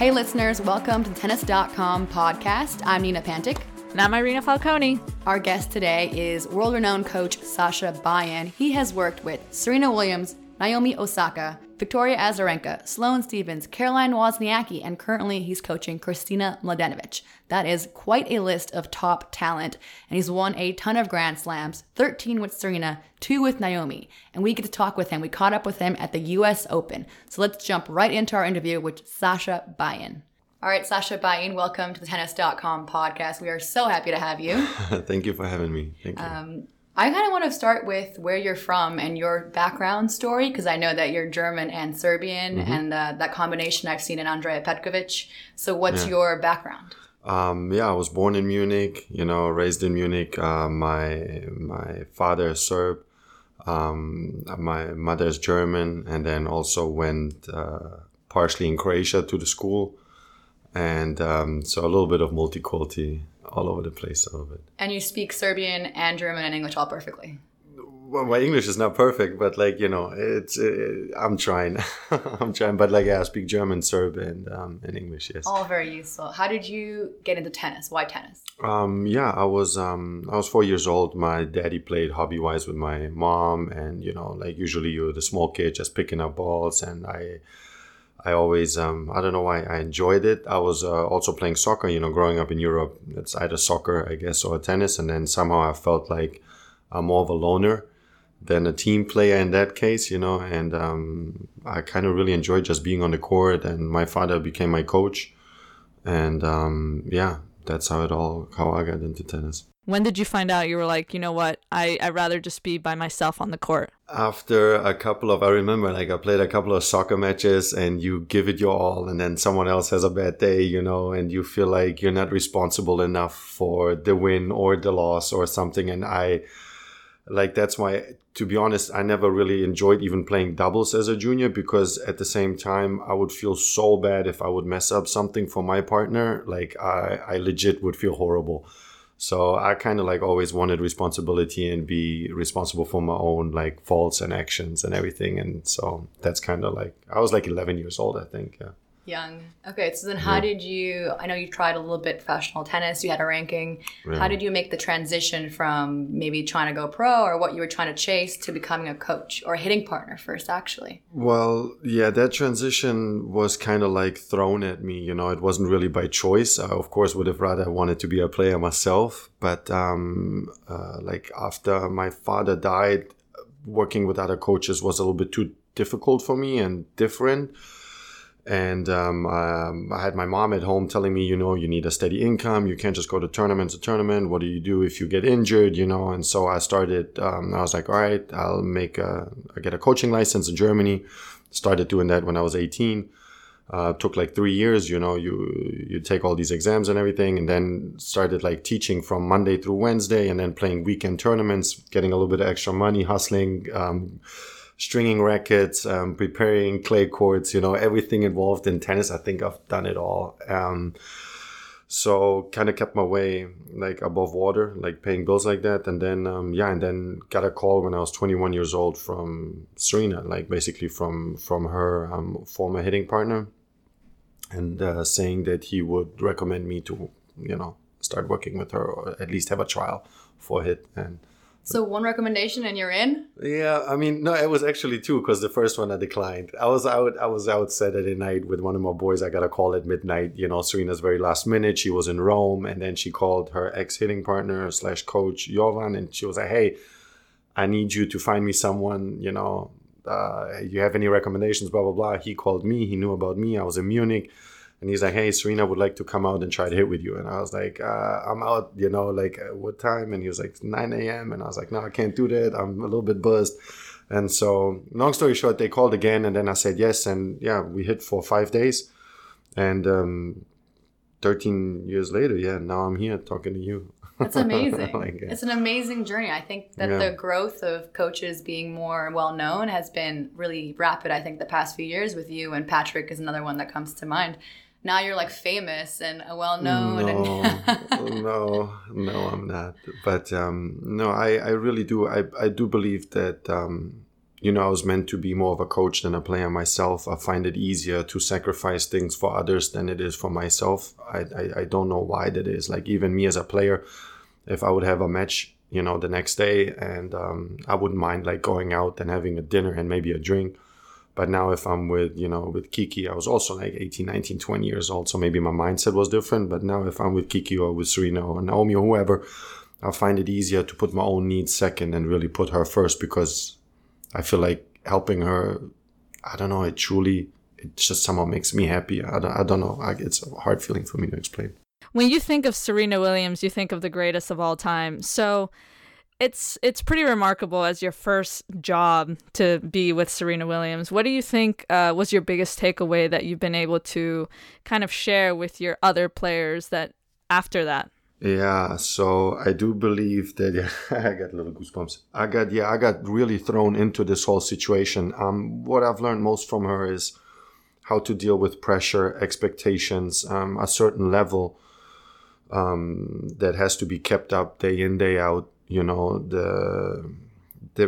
Hey, listeners, welcome to the Tennis.com podcast. I'm Nina Pantic. And I'm Irina Falconi. Our guest today is world renowned coach Sasha Bajin. He has worked with Serena Williams, Naomi Osaka, Victoria Azarenka, Sloane Stevens, Caroline Wozniacki, and currently he's coaching Kristina Mladenovic. That is quite a list of top talent, and he's won a ton of Grand Slams 13 with Serena, 2 with Naomi. And we get to talk with him. We caught up with him at the US Open. So let's jump right into our interview with Sasha Bajin. All right, Sasha Bajin, welcome to the Tennis.com podcast. We are so happy to have you. Thank you for having me. Thank you. Um, I kind of want to start with where you're from and your background story because I know that you're German and Serbian, Mm-hmm. and uh, that combination I've seen in Andrea Petkovic. So, what's Yeah. your background? Um, yeah, I was born in Munich. You know, raised in Munich. Uh, my my father is Serb. Um, my mother is German, and then also went uh, partially in Croatia to the school, and um, so a little bit of multiculti all over the place. A little bit. And you speak Serbian and German and English all perfectly. Well, my English is not perfect, but like you know, it's uh, I'm trying. I'm trying, but like yeah, I speak German, Serbian, and um, and English. Yes. All very useful. How did you get into tennis? Why tennis? Um, yeah, I was um, I was four years old. My daddy played hobby wise with my mom, and you know, like usually you're the small kid just picking up balls, and I, I always um, I don't know why I enjoyed it. I was uh, also playing soccer. You know, growing up in Europe, it's either soccer, I guess, or tennis, and then somehow I felt like I'm more of a loner than a team player in that case, you know, and um, I kind of really enjoyed just being on the court. And my father became my coach, and um, yeah, that's how it all how I got into tennis. When did you find out you were like, you know what, I, I'd rather just be by myself on the court? After a couple of, I remember like I played a couple of soccer matches, and you give it your all, and then someone else has a bad day, you know, and you feel like you're not responsible enough for the win or the loss or something, and I. like that's why to be honest i never really enjoyed even playing doubles as a junior because at the same time i would feel so bad if i would mess up something for my partner like i i legit would feel horrible so i kind of like always wanted responsibility and be responsible for my own like faults and actions and everything. And so that's kind of like i was like 11 years old i think yeah Young. Okay, so then how Yeah. did you? I know you tried a little bit professional tennis. You had a ranking. Yeah. How did you make the transition from maybe trying to go pro or what you were trying to chase to becoming a coach or a hitting partner first? Actually, Well, yeah, that transition was kind of like thrown at me. You know, it wasn't really by choice. I, of course, would have rather wanted to be a player myself. But um, uh, like after my father died, working with other coaches was a little bit too difficult for me and different. And um, um, I had my mom at home telling me, you know, you need a steady income. You can't just go to tournament to tournament. What do you do if you get injured? You know, and so I started. Um, I was like, all right, I'll make a, I get a coaching license in Germany. Started doing that when I was 18. Uh, took like three years. You know, you you take all these exams and everything, and then started like teaching from Monday through Wednesday, and then playing weekend tournaments, getting a little bit of extra money, hustling. Stringing rackets, um, preparing clay courts, you know, everything involved in tennis. I think I've done it all. Um, so kind of kept my way like above water, like paying bills like that. And then, um, yeah, and then got a call when I was 21 years old from Serena, like basically from, from her um, former hitting partner and uh, saying that he would recommend me to, you know, start working with her or at least have a trial for hit. And so one recommendation and you're in. yeah, I mean, no, it was actually two because the first one I declined. I was out, I was out Saturday night with one of my boys. I got a call at midnight. You know, Serena's very last minute. She was in Rome, and then she called her ex hitting partner slash coach Jovan, and she was like, "Hey, I need you to find me someone. You know, uh, you have any recommendations? Blah blah blah." He called me. He knew about me. I was in Munich. And he's like, "Hey, Serena would like to come out and try to hit with you." And I was like, uh, "I'm out, you know, like uh, what time?" And he was like, "9 a.m." And I was like, "No, I can't do that. I'm a little bit buzzed." And so, long story short, they called again, and then I said yes, and yeah, we hit for five days, and um, 13 years later, yeah, now I'm here talking to you. That's amazing. Like, yeah. It's an amazing journey. I think that Yeah. the growth of coaches being more well known has been really rapid. I think the past few years with you and Patrick is another one that comes to mind. Now you're like famous and well known. No, and no, no, I'm not. But um, no, I, I really do. I, I do believe that um, you know I was meant to be more of a coach than a player myself. I find it easier to sacrifice things for others than it is for myself. I, I, I don't know why that is. Like even me as a player, if I would have a match, you know, the next day, and um, I wouldn't mind like going out and having a dinner and maybe a drink. But now if I'm with, you know, with Kiki, I was also like 18, 19, 20 years old. So maybe my mindset was different. But now if I'm with Kiki or with Serena or Naomi or whoever, I find it easier to put my own needs second and really put her first because I feel like helping her, I don't know, it truly, it just somehow makes me happy. I don't, I don't know. I, it's a hard feeling for me to explain. When you think of Serena Williams, you think of the greatest of all time. So it's it's pretty remarkable as your first job to be with Serena Williams. What do you think uh, was your biggest takeaway that you've been able to kind of share with your other players that after that? Yeah, so I do believe that yeah, I got a little goosebumps. I got yeah, I got really thrown into this whole situation. Um, what I've learned most from her is how to deal with pressure, expectations, um, a certain level um, that has to be kept up day in day out. You know the the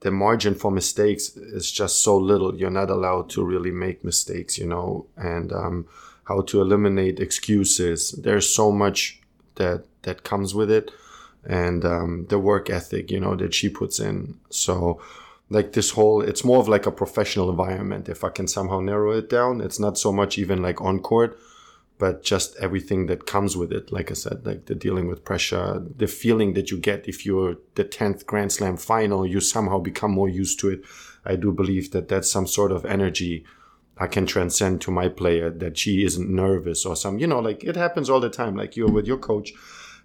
the margin for mistakes is just so little. You're not allowed to really make mistakes. You know, and um, how to eliminate excuses. There's so much that that comes with it and um, the work ethic you know that she puts in so like this whole it's more of like a professional environment if i can somehow narrow it down it's not so much even like on court but just everything that comes with it like i said like the dealing with pressure the feeling that you get if you're the 10th grand slam final you somehow become more used to it i do believe that that's some sort of energy I can transcend to my player that she isn't nervous or some, you know, like it happens all the time. Like you're with your coach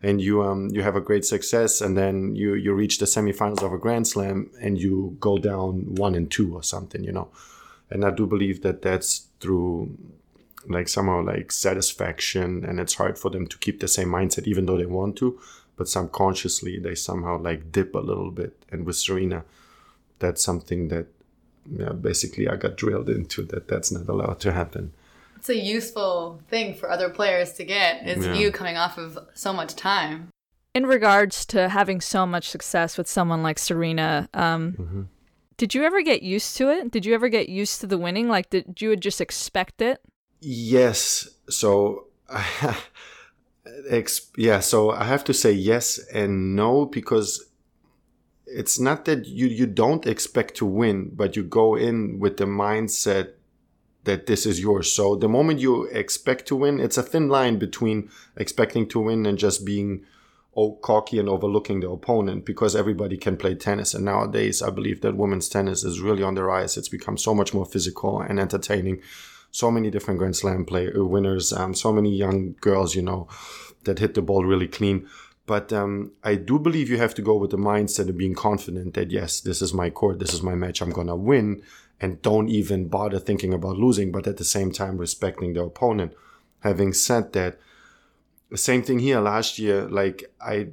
and you um you have a great success and then you you reach the semifinals of a grand slam and you go down one and two or something, you know. And I do believe that that's through like somehow like satisfaction and it's hard for them to keep the same mindset even though they want to, but subconsciously they somehow like dip a little bit. And with Serena, that's something that yeah, basically I got drilled into that that's not allowed to happen. it's a useful thing for other players to get is Yeah. you coming off of so much time. In regards to having so much success with someone like Serena, um, did you ever get used to it? Did you ever get used to the winning? Like, did you just expect it? Yes. So, yeah. So I have to say yes and no because it's not that you you don't expect to win, but you go in with the mindset that this is yours. So the moment you expect to win, it's a thin line between expecting to win and just being oh, cocky and overlooking the opponent because everybody can play tennis. And nowadays, I believe that women's tennis is really on the rise. It's become so much more physical and entertaining. So many different Grand Slam play uh, winners, um, so many young girls, you know, that hit the ball really clean. But um, I do believe you have to go with the mindset of being confident that yes, this is my court, this is my match, I'm gonna win, and don't even bother thinking about losing. But at the same time, respecting the opponent. Having said that, the same thing here last year. Like I,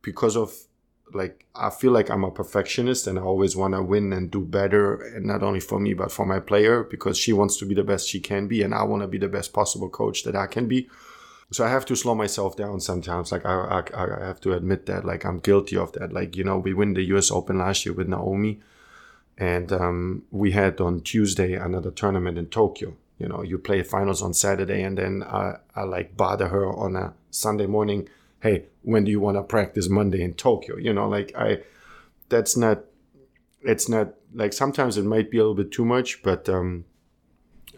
because of like I feel like I'm a perfectionist and I always want to win and do better, and not only for me but for my player because she wants to be the best she can be, and I want to be the best possible coach that I can be. So I have to slow myself down sometimes. Like I, I, I have to admit that. Like I'm guilty of that. Like you know, we win the U.S. Open last year with Naomi, and um, we had on Tuesday another tournament in Tokyo. You know, you play finals on Saturday, and then I, I like bother her on a Sunday morning. Hey, when do you want to practice Monday in Tokyo? You know, like I, that's not. It's not like sometimes it might be a little bit too much, but um,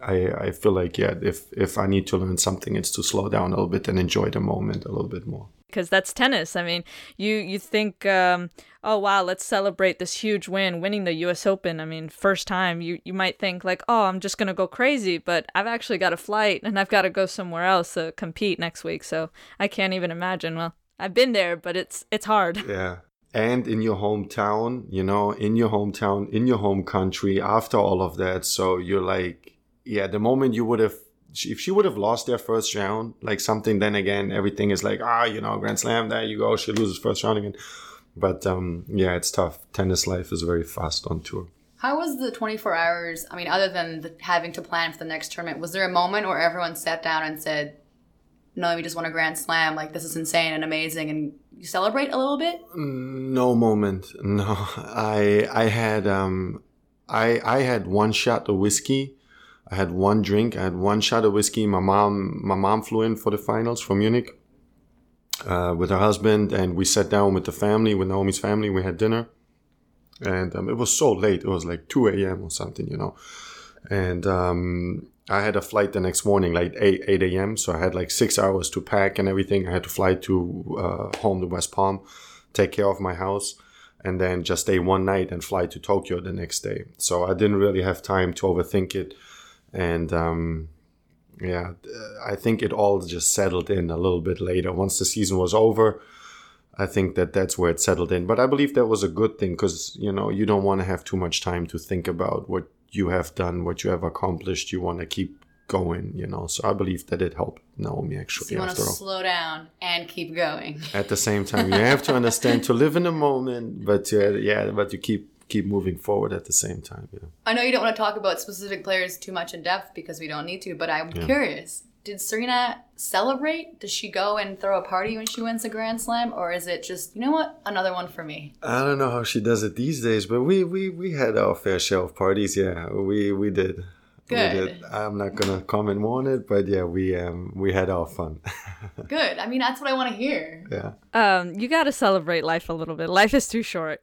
I I feel like yeah, if if I need to learn something, it's to slow down a little bit and enjoy the moment a little bit more. Because that's tennis. I mean, you you think, um, oh wow, let's celebrate this huge win, winning the U.S. Open. I mean, first time. You you might think like, oh, I'm just gonna go crazy, but I've actually got a flight and I've got to go somewhere else to compete next week. So I can't even imagine. Well, I've been there, but it's it's hard. Yeah. And in your hometown, you know, in your hometown, in your home country, after all of that. So you're like, yeah, the moment you would have if she would have lost their first round, like something, then again, everything is like, ah, you know, Grand Slam, there you go. She loses first round again. But um, yeah, it's tough. Tennis life is very fast on tour. How was the 24 hours? I mean, other than the, having to plan for the next tournament, was there a moment where everyone sat down and said, no, we just won a Grand Slam. Like, this is insane and amazing. And you celebrate a little bit? No moment. No. I, I had, um, I, I had one shot of whiskey I had one drink. I had one shot of whiskey. My mom, my mom flew in for the finals from Munich uh, with her husband, and we sat down with the family, with Naomi's family. We had dinner, and um, it was so late. It was like two a.m. or something, you know. And um, I had a flight the next morning, like eight eight a.m. So I had like six hours to pack and everything. I had to fly to uh, home to West Palm, take care of my house and then just stay one night and fly to Tokyo the next day. So I didn't really have time to overthink it and um, yeah, I think it all just settled in a little bit later. Once the season was over, I think that that's where it settled in. But I believe that was a good thing because you know you don't want to have too much time to think about what you have done, what you have accomplished. You want to keep going, you know. So I believe that it helped Naomi actually. So you want to slow down and keep going. At the same time, you have to understand to live in the moment, but uh, yeah, but you keep keep moving forward at the same time. Yeah. I know you don't want to talk about specific players too much in depth because we don't need to, but I'm yeah. curious. Did Serena celebrate? Does she go and throw a party when she wins a Grand Slam, or is it just you know what, another one for me? I don't know how she does it these days, but we we, we had our fair share of parties. Yeah, we we did. Good. We did. I'm not gonna comment more on it, but yeah, we um we had our fun. Good. I mean, that's what I want to hear. Yeah. Um, you got to celebrate life a little bit. Life is too short.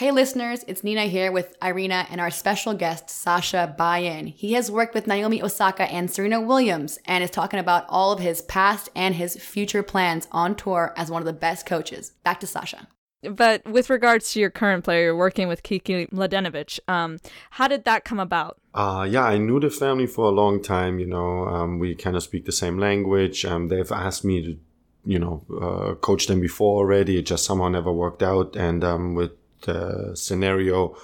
Hey listeners, it's Nina here with Irina and our special guest, Sasha Bajin. He has worked with Naomi Osaka and Serena Williams and is talking about all of his past and his future plans on tour as one of the best coaches. Back to Sasha. But with regards to your current player, you're working with Kiki Mladenovic. Um, how did that come about? Uh, yeah, I knew the family for a long time. You know, um, we kind of speak the same language. Um, they've asked me to, you know, uh, coach them before already. It just somehow never worked out. And um, with uh, scenario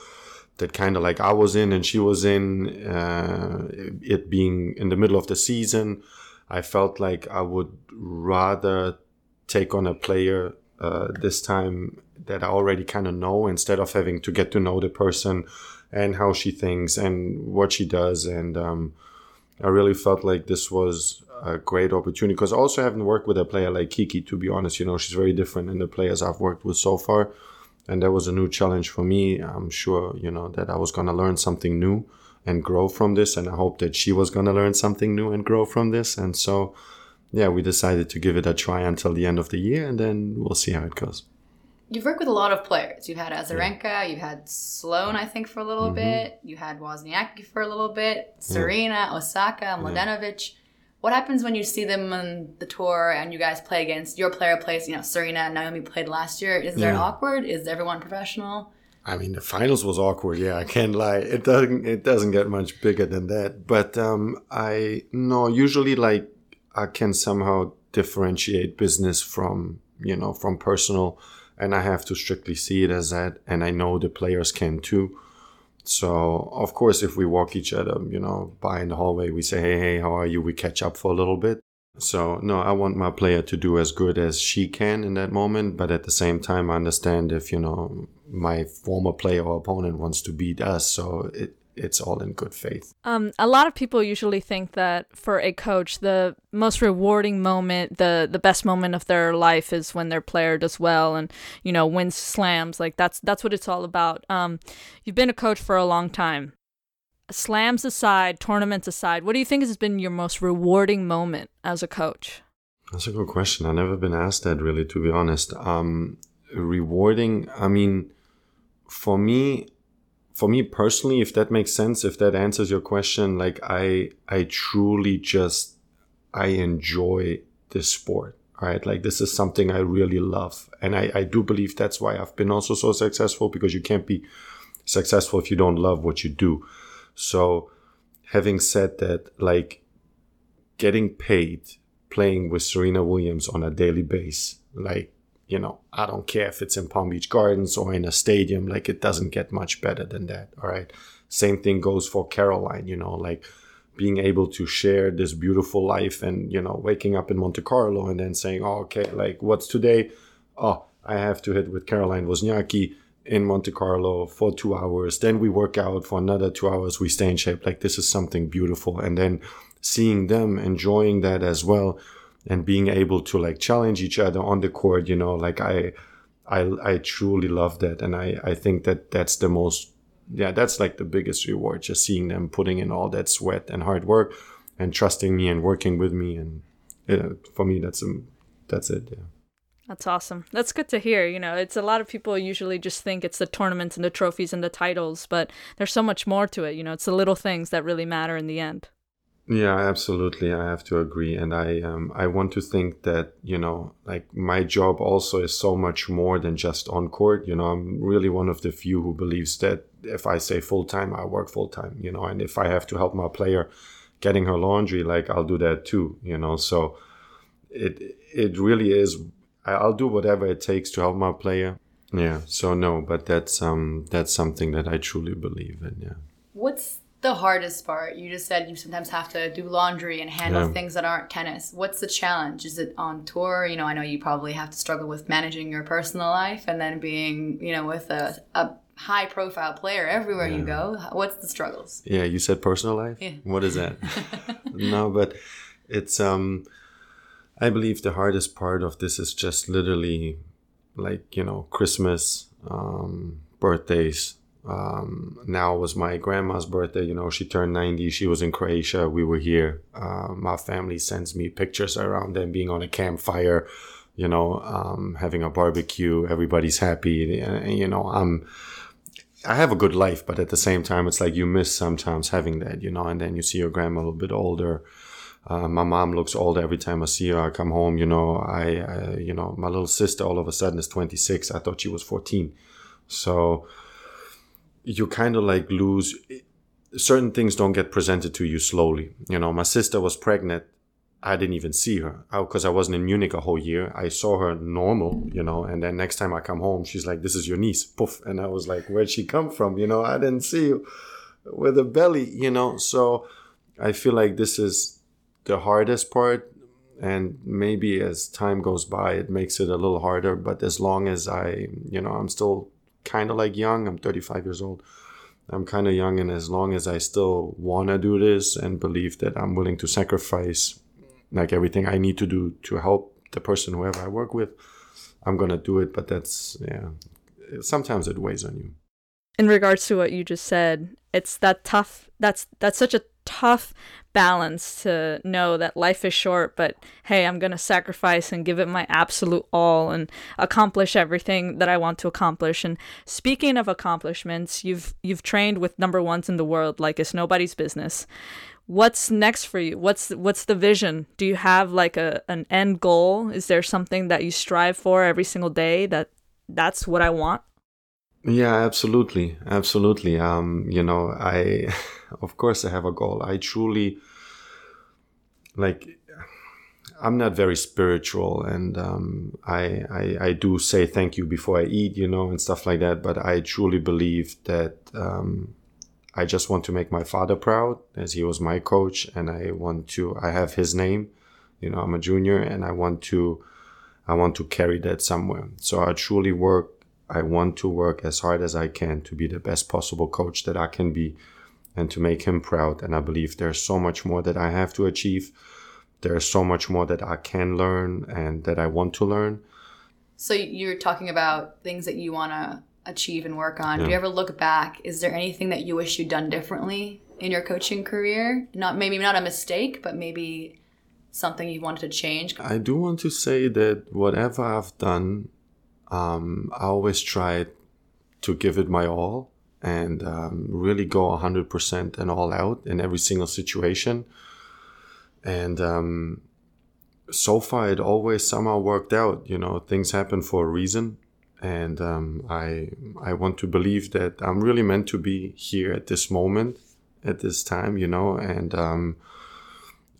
that kind of like I was in and she was in, uh, it being in the middle of the season, I felt like I would rather take on a player uh, this time that I already kind of know instead of having to get to know the person and how she thinks and what she does. And um, I really felt like this was a great opportunity because also I also haven't worked with a player like Kiki, to be honest. You know, she's very different than the players I've worked with so far and that was a new challenge for me. I'm sure, you know, that I was going to learn something new and grow from this. And I hope that she was going to learn something new and grow from this. And so, yeah, we decided to give it a try until the end of the year and then we'll see how it goes. You've worked with a lot of players. You've had Azarenka, yeah. you've had Sloane, I think, for a little mm-hmm. bit. You had Wozniacki for a little bit, Serena, yeah. Osaka, Mladenovic. Yeah what happens when you see them on the tour and you guys play against your player plays, you know, Serena and Naomi played last year? Is there yeah. awkward? Is everyone professional? I mean, the finals was awkward. Yeah, I can't lie. It doesn't. It doesn't get much bigger than that. But um, I no. Usually, like I can somehow differentiate business from you know from personal, and I have to strictly see it as that. And I know the players can too. So of course, if we walk each other, you know, by in the hallway, we say, "Hey, hey, how are you?" We catch up for a little bit. So no, I want my player to do as good as she can in that moment, but at the same time, I understand if you know my former player or opponent wants to beat us. So it it's all in good faith. Um, a lot of people usually think that for a coach, the most rewarding moment, the the best moment of their life is when their player does well and you know wins slams. Like that's that's what it's all about. Um, you've been a coach for a long time. Slams aside, tournaments aside, what do you think has been your most rewarding moment as a coach? That's a good question. I've never been asked that really, to be honest. Um, rewarding. I mean, for me, for me personally, if that makes sense, if that answers your question, like I, I truly just, I enjoy this sport, right? Like this is something I really love. And I, I do believe that's why I've been also so successful because you can't be successful if you don't love what you do. So having said that, like getting paid playing with Serena Williams on a daily basis, like you know, I don't care if it's in Palm Beach Gardens or in a stadium, like it doesn't get much better than that. All right. Same thing goes for Caroline, you know, like being able to share this beautiful life and, you know, waking up in Monte Carlo and then saying, oh, okay, like what's today? Oh, I have to hit with Caroline Wozniacki in Monte Carlo for two hours. Then we work out for another two hours. We stay in shape. Like this is something beautiful. And then seeing them enjoying that as well and being able to like challenge each other on the court you know like i i i truly love that and i i think that that's the most yeah that's like the biggest reward just seeing them putting in all that sweat and hard work and trusting me and working with me and yeah, for me that's um, that's it yeah that's awesome. That's good to hear. You know, it's a lot of people usually just think it's the tournaments and the trophies and the titles, but there's so much more to it. You know, it's the little things that really matter in the end. Yeah, absolutely. I have to agree, and I um, I want to think that you know, like my job also is so much more than just on court. You know, I'm really one of the few who believes that if I say full time, I work full time. You know, and if I have to help my player getting her laundry, like I'll do that too. You know, so it it really is. I'll do whatever it takes to help my player. Yeah. So no, but that's um that's something that I truly believe in. Yeah. What's the hardest part? You just said you sometimes have to do laundry and handle yeah. things that aren't tennis. What's the challenge? Is it on tour? You know, I know you probably have to struggle with managing your personal life and then being, you know, with a, a high profile player everywhere yeah. you go. What's the struggles? Yeah, you said personal life? Yeah. What is that? no, but it's um I believe the hardest part of this is just literally like, you know, Christmas, um, birthdays, um, now was my grandma's birthday. You know, she turned 90. She was in Croatia. We were here. Uh, my family sends me pictures around them being on a campfire, you know, um, having a barbecue. Everybody's happy. And, you know, I'm, I have a good life, but at the same time, it's like you miss sometimes having that, you know, and then you see your grandma a little bit older. Uh, my mom looks older every time I see her. I come home, you know, I, I, you know, my little sister all of a sudden is 26. I thought she was 14. So, you kind of like lose eh, certain things don't get presented to you slowly. You know, my sister was pregnant. I didn't even see her because I, I wasn't in Munich a whole year. I saw her normal, you know, and then next time I come home, she's like, "This is your niece." Poof, and I was like, "Where'd she come from?" You know, I didn't see you with a belly, you know. So I feel like this is the hardest part, and maybe as time goes by, it makes it a little harder. But as long as I, you know, I'm still kind of like young. I'm 35 years old. I'm kind of young, and as long as I still want to do this and believe that I'm willing to sacrifice like everything I need to do to help the person, whoever I work with, I'm gonna do it. But that's yeah, sometimes it weighs on you. In regards to what you just said, it's that tough. That's that's such a tough balance to know that life is short, but hey, I'm going to sacrifice and give it my absolute all and accomplish everything that I want to accomplish. And speaking of accomplishments, you've you've trained with number ones in the world like it's nobody's business. What's next for you? What's what's the vision? Do you have like a an end goal? Is there something that you strive for every single day that that's what I want? Yeah, absolutely. Absolutely. Um, you know, I of course I have a goal. I truly like I'm not very spiritual and um, I, I, I do say thank you before I eat, you know, and stuff like that. But I truly believe that um, I just want to make my father proud as he was my coach and I want to I have his name. You know, I'm a junior and I want to I want to carry that somewhere. So I truly work I want to work as hard as I can to be the best possible coach that I can be and to make him proud. And I believe there's so much more that I have to achieve. There's so much more that I can learn and that I want to learn. So you're talking about things that you want to achieve and work on. Yeah. Do you ever look back? Is there anything that you wish you'd done differently in your coaching career? Not maybe not a mistake, but maybe something you wanted to change. I do want to say that whatever I've done, um, I always try to give it my all and um, really go 100% and all out in every single situation. And um, so far, it always somehow worked out. You know, things happen for a reason. And um, I, I want to believe that I'm really meant to be here at this moment, at this time, you know, and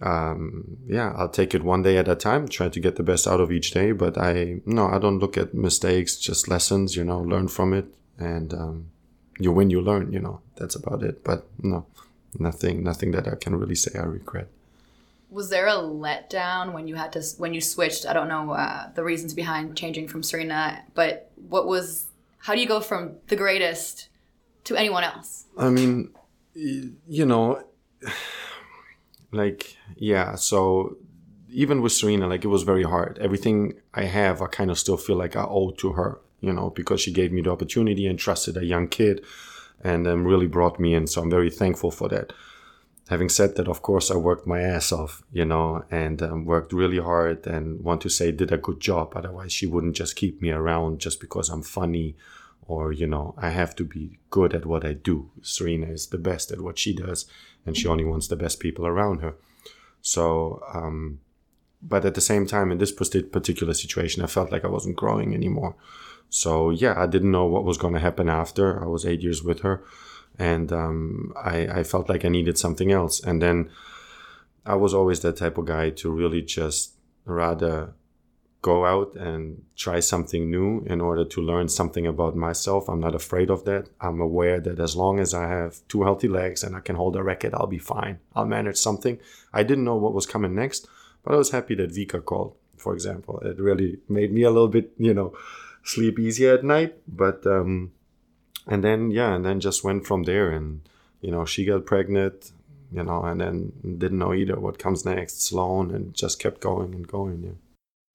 um, yeah, I'll take it one day at a time, try to get the best out of each day. But I, no, I don't look at mistakes, just lessons, you know, learn from it. And um, you win, you learn, you know, that's about it. But no, nothing, nothing that I can really say I regret. Was there a letdown when you had to, when you switched? I don't know uh, the reasons behind changing from Serena, but what was, how do you go from the greatest to anyone else? I mean, you know, like yeah so even with serena like it was very hard. Everything i have i kind of still feel like i owe to her you know because she gave me the opportunity and trusted a young kid and um, really brought me in. So i'm very thankful for that. Having said that of course i worked my ass off you know and um, worked really hard and want to say did a good job. Otherwise she wouldn't just keep me around just because i'm funny or you know i have to be good at what i do serena is the best at what she does and she only wants the best people around her. So, um, but at the same time, in this particular situation, I felt like I wasn't growing anymore. So yeah, I didn't know what was going to happen after. I was eight years with her, and um, I, I felt like I needed something else. And then I was always that type of guy to really just rather go out and try something new in order to learn something about myself. I'm not afraid of that. I'm aware that as long as I have two healthy legs and I can hold a racket, I'll be fine. I'll manage something. I didn't know what was coming next, but I was happy that Vika called, for example. It really made me a little bit, you know, sleep easier at night. But, um, and then, yeah, and then just went from there. And, you know, she got pregnant, you know, and then didn't know either what comes next, Sloane, and just kept going and going, yeah.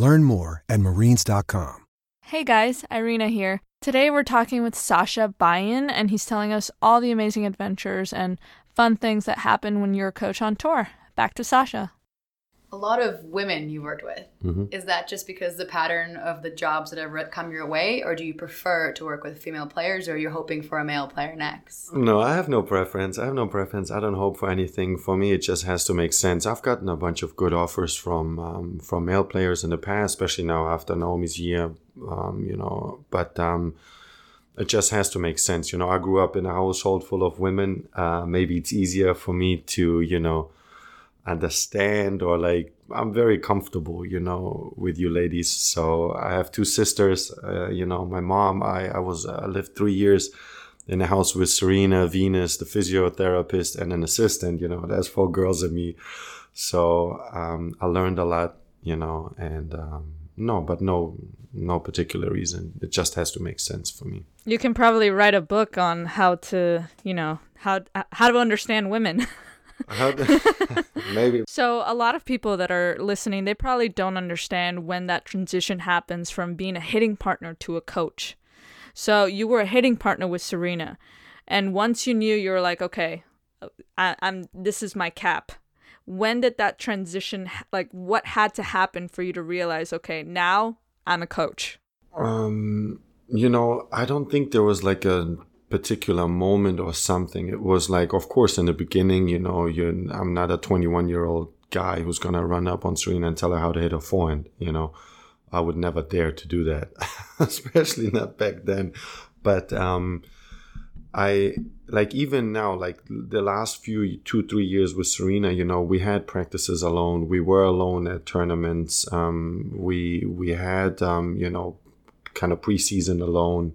Learn more at marines.com. Hey guys, Irina here. Today we're talking with Sasha Bajin, and he's telling us all the amazing adventures and fun things that happen when you're a coach on tour. Back to Sasha a lot of women you worked with. Mm-hmm. Is that just because the pattern of the jobs that have come your way, or do you prefer to work with female players, or you're hoping for a male player next? No, I have no preference. I have no preference. I don't hope for anything. For me, it just has to make sense. I've gotten a bunch of good offers from um, from male players in the past, especially now after Naomi's year. Um, you know, but. Um, it just has to make sense. You know, I grew up in a household full of women. Uh, maybe it's easier for me to, you know, understand or like I'm very comfortable, you know, with you ladies. So I have two sisters. Uh, you know, my mom. I I was uh, lived three years in a house with Serena, Venus, the physiotherapist, and an assistant. You know, there's four girls and me. So um, I learned a lot. You know, and um, no, but no, no particular reason. It just has to make sense for me. You can probably write a book on how to, you know, how how to understand women. Maybe. So, a lot of people that are listening, they probably don't understand when that transition happens from being a hitting partner to a coach. So, you were a hitting partner with Serena. And once you knew you were like, okay, I, am this is my cap. When did that transition like what had to happen for you to realize, okay, now I'm a coach? Um, you know, I don't think there was like a particular moment or something. It was like, of course, in the beginning, you know, I'm not a 21 year old guy who's gonna run up on Serena and tell her how to hit a forehand. You know, I would never dare to do that, especially not back then. But um, I like even now, like the last few two three years with Serena, you know, we had practices alone. We were alone at tournaments. Um, we we had um, you know, kind of preseason alone,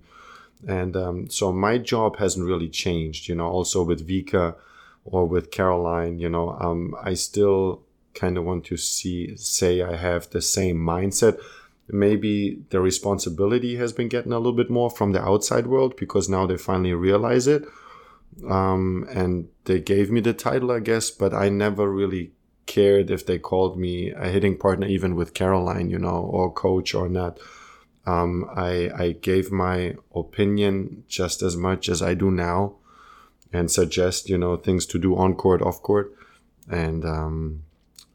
and um, so my job hasn't really changed. You know, also with Vika or with Caroline, you know, um, I still kind of want to see say I have the same mindset maybe the responsibility has been getting a little bit more from the outside world because now they finally realize it. Um, and they gave me the title, I guess, but I never really cared if they called me a hitting partner, even with Caroline, you know, or coach or not. Um, I, I gave my opinion just as much as I do now and suggest, you know, things to do on court, off court. And, um,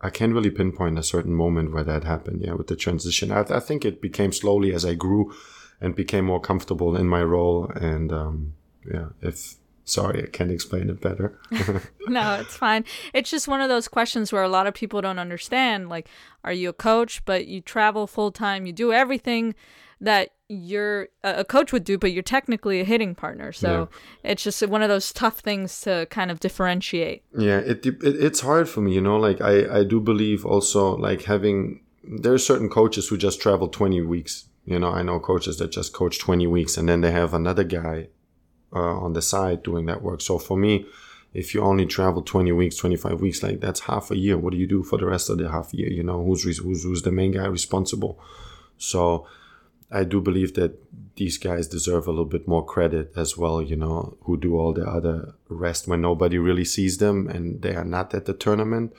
I can't really pinpoint a certain moment where that happened. Yeah, with the transition, I, I think it became slowly as I grew and became more comfortable in my role. And um, yeah, if sorry, I can't explain it better. no, it's fine. It's just one of those questions where a lot of people don't understand. Like, are you a coach, but you travel full time, you do everything that you're a coach would do, but you're technically a hitting partner. So yeah. it's just one of those tough things to kind of differentiate. Yeah, it, it it's hard for me, you know. Like I I do believe also like having there are certain coaches who just travel 20 weeks. You know, I know coaches that just coach 20 weeks and then they have another guy uh, on the side doing that work. So for me, if you only travel 20 weeks, 25 weeks, like that's half a year. What do you do for the rest of the half year? You know, who's who's who's the main guy responsible? So I do believe that these guys deserve a little bit more credit as well, you know, who do all the other rest when nobody really sees them and they are not at the tournament.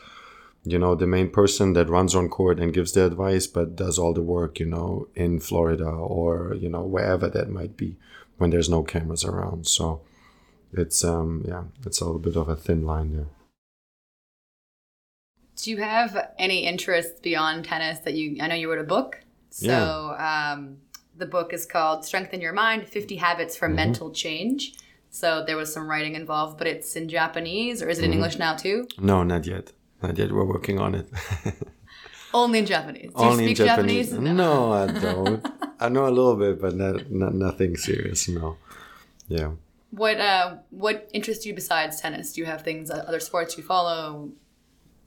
You know, the main person that runs on court and gives the advice, but does all the work, you know, in Florida or, you know, wherever that might be when there's no cameras around. So it's, um, yeah, it's a little bit of a thin line there. Do you have any interests beyond tennis that you, I know you wrote a book so yeah. um, the book is called Strengthen Your Mind 50 Habits for mm-hmm. Mental Change. So there was some writing involved, but it's in Japanese or is it in mm-hmm. English now too? No, not yet. Not yet. We're working on it. Only in Japanese. Do Only in Japanese? Japanese? No. no, I don't. I know a little bit, but not, not nothing serious. No. Yeah. What uh, what interests you besides tennis? Do you have things, other sports you follow,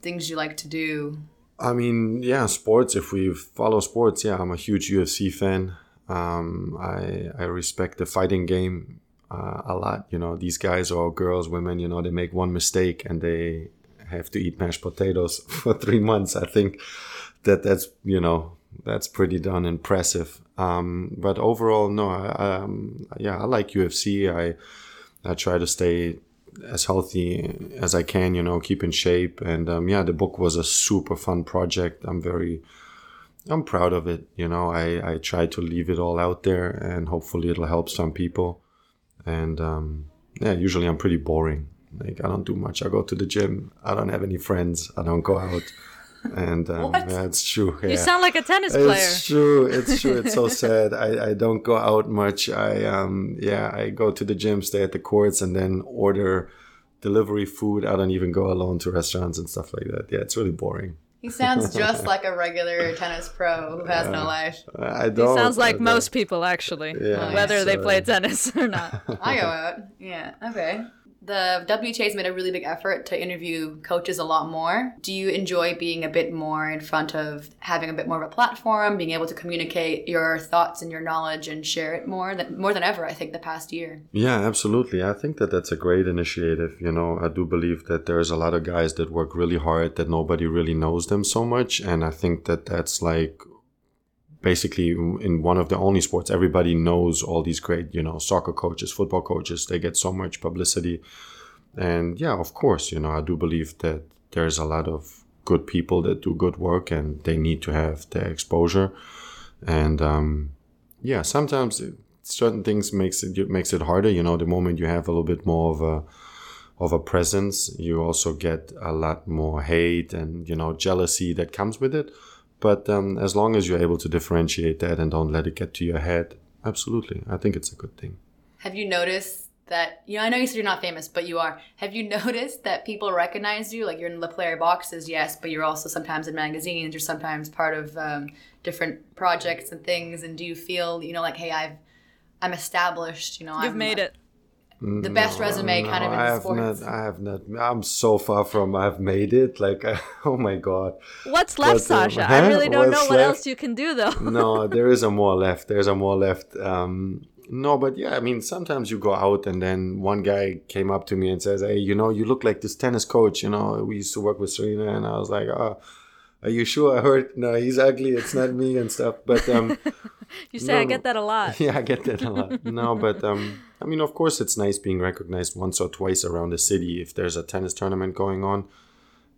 things you like to do? I mean, yeah, sports. If we follow sports, yeah, I'm a huge UFC fan. Um, I I respect the fighting game uh, a lot. You know, these guys or girls, women. You know, they make one mistake and they have to eat mashed potatoes for three months. I think that that's you know that's pretty darn impressive. Um, but overall, no, I, um, yeah, I like UFC. I I try to stay as healthy as I can, you know, keep in shape. And um, yeah, the book was a super fun project. I'm very, I'm proud of it. You know, I, I try to leave it all out there and hopefully it'll help some people. And um, yeah, usually I'm pretty boring. Like I don't do much. I go to the gym. I don't have any friends. I don't go out and um, yeah, it's true. Yeah. You sound like a tennis player. It's true. It's true. It's so sad. I, I don't go out much. I um yeah I go to the gym, stay at the courts, and then order delivery food. I don't even go alone to restaurants and stuff like that. Yeah, it's really boring. He sounds just like a regular tennis pro who has uh, no life. I don't. He sounds like most people actually, yeah, whether so, they play tennis or not. I go out. Yeah. Okay the WTA has made a really big effort to interview coaches a lot more. Do you enjoy being a bit more in front of having a bit more of a platform, being able to communicate your thoughts and your knowledge and share it more than more than ever? I think the past year. Yeah, absolutely. I think that that's a great initiative. You know, I do believe that there's a lot of guys that work really hard that nobody really knows them so much, and I think that that's like basically in one of the only sports everybody knows all these great you know soccer coaches football coaches. They get so much publicity. And yeah of course you know i do believe that there's a lot of good people that do good work and they need to have the exposure. And um, yeah sometimes certain things makes it makes it harder. You know the moment you have a little bit more of a of a presence you also get a lot more hate and you know jealousy that comes with it but um, as long as you're able to differentiate that and don't let it get to your head, absolutely, I think it's a good thing. Have you noticed that you know? I know you said you're not famous, but you are. Have you noticed that people recognize you? Like you're in the player boxes, yes, but you're also sometimes in magazines. You're sometimes part of um, different projects and things. And do you feel you know like, hey, I've I'm established. You know, you've I'm, made it. The best resume kind of in I have sports. not. I have not. I'm so far from. I've made it. Like, oh my god. What's left, But, um, Sasha? I really don't know what left? else you can do though. no, there is a more left. There's a more left. Um, no, but yeah, I mean, sometimes you go out and then one guy came up to me and says, "Hey, you know, you look like this tennis coach. You know, we used to work with Serena," and I was like, "Oh, are you sure?" I heard, "No, he's ugly. It's not me and stuff." But um, You say I get that a lot. yeah, I get that a lot. No, but um, I mean, of course, it's nice being recognized once or twice around the city if there's a tennis tournament going on.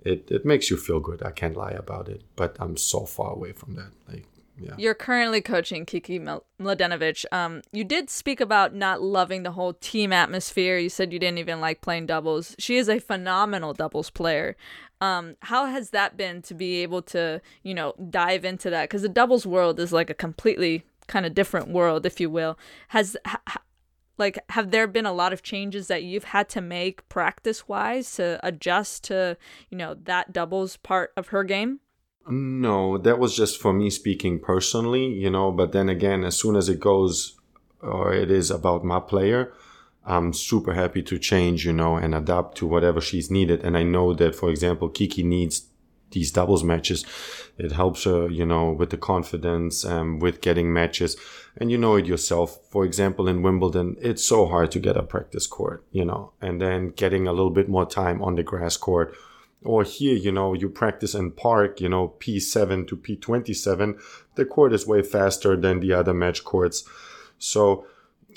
It it makes you feel good. I can't lie about it. But I'm so far away from that. Like, yeah. You're currently coaching Kiki Mladenovic. Um, you did speak about not loving the whole team atmosphere. You said you didn't even like playing doubles. She is a phenomenal doubles player. Um, how has that been to be able to, you know, dive into that? Because the doubles world is like a completely kind of different world, if you will. Has ha- like have there been a lot of changes that you've had to make practice wise to adjust to, you know, that doubles part of her game? No, that was just for me speaking personally, you know. But then again, as soon as it goes or it is about my player, I'm super happy to change, you know, and adapt to whatever she's needed. And I know that, for example, Kiki needs these doubles matches. It helps her, you know, with the confidence, um, with getting matches. And you know it yourself. For example, in Wimbledon, it's so hard to get a practice court, you know, and then getting a little bit more time on the grass court or here, you know, you practice in park, you know, P7 to P27, the court is way faster than the other match courts. So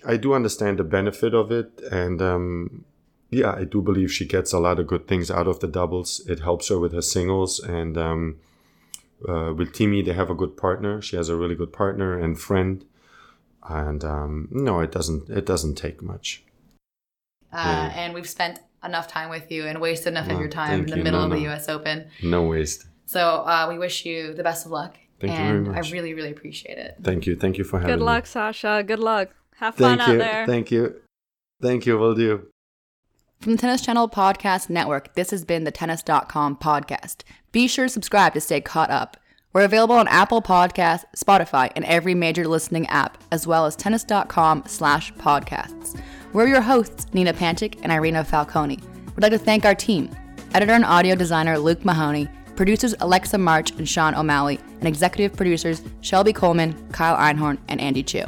I do understand the benefit of it. And um, yeah, I do believe she gets a lot of good things out of the doubles. It helps her with her singles. And um, uh, with Timmy, they have a good partner. She has a really good partner and friend. And um, no, it doesn't. It doesn't take much. Uh, and we've spent enough time with you and wasted enough of your time in the you. middle No, of the. U.S. Open. No waste. So uh, we wish you the best of luck. Thank you very and much. I really, really appreciate it. Thank you. Thank you for having me. Good me. luck, Sasha. Good luck. Have fun Thank out you. there. Thank you. Thank you. Will do. From the Tennis Channel Podcast Network, this has been the Tennis.com podcast. Be sure to subscribe to stay caught up. We're available on Apple Podcasts, Spotify, and every major listening app, as well as tennis.com slash podcasts. We're your hosts, Nina Pantic and Irina Falconi. We'd like to thank our team, editor and audio designer Luke Mahoney, producers Alexa March and Sean O'Malley, and executive producers Shelby Coleman, Kyle Einhorn, and Andy Chu.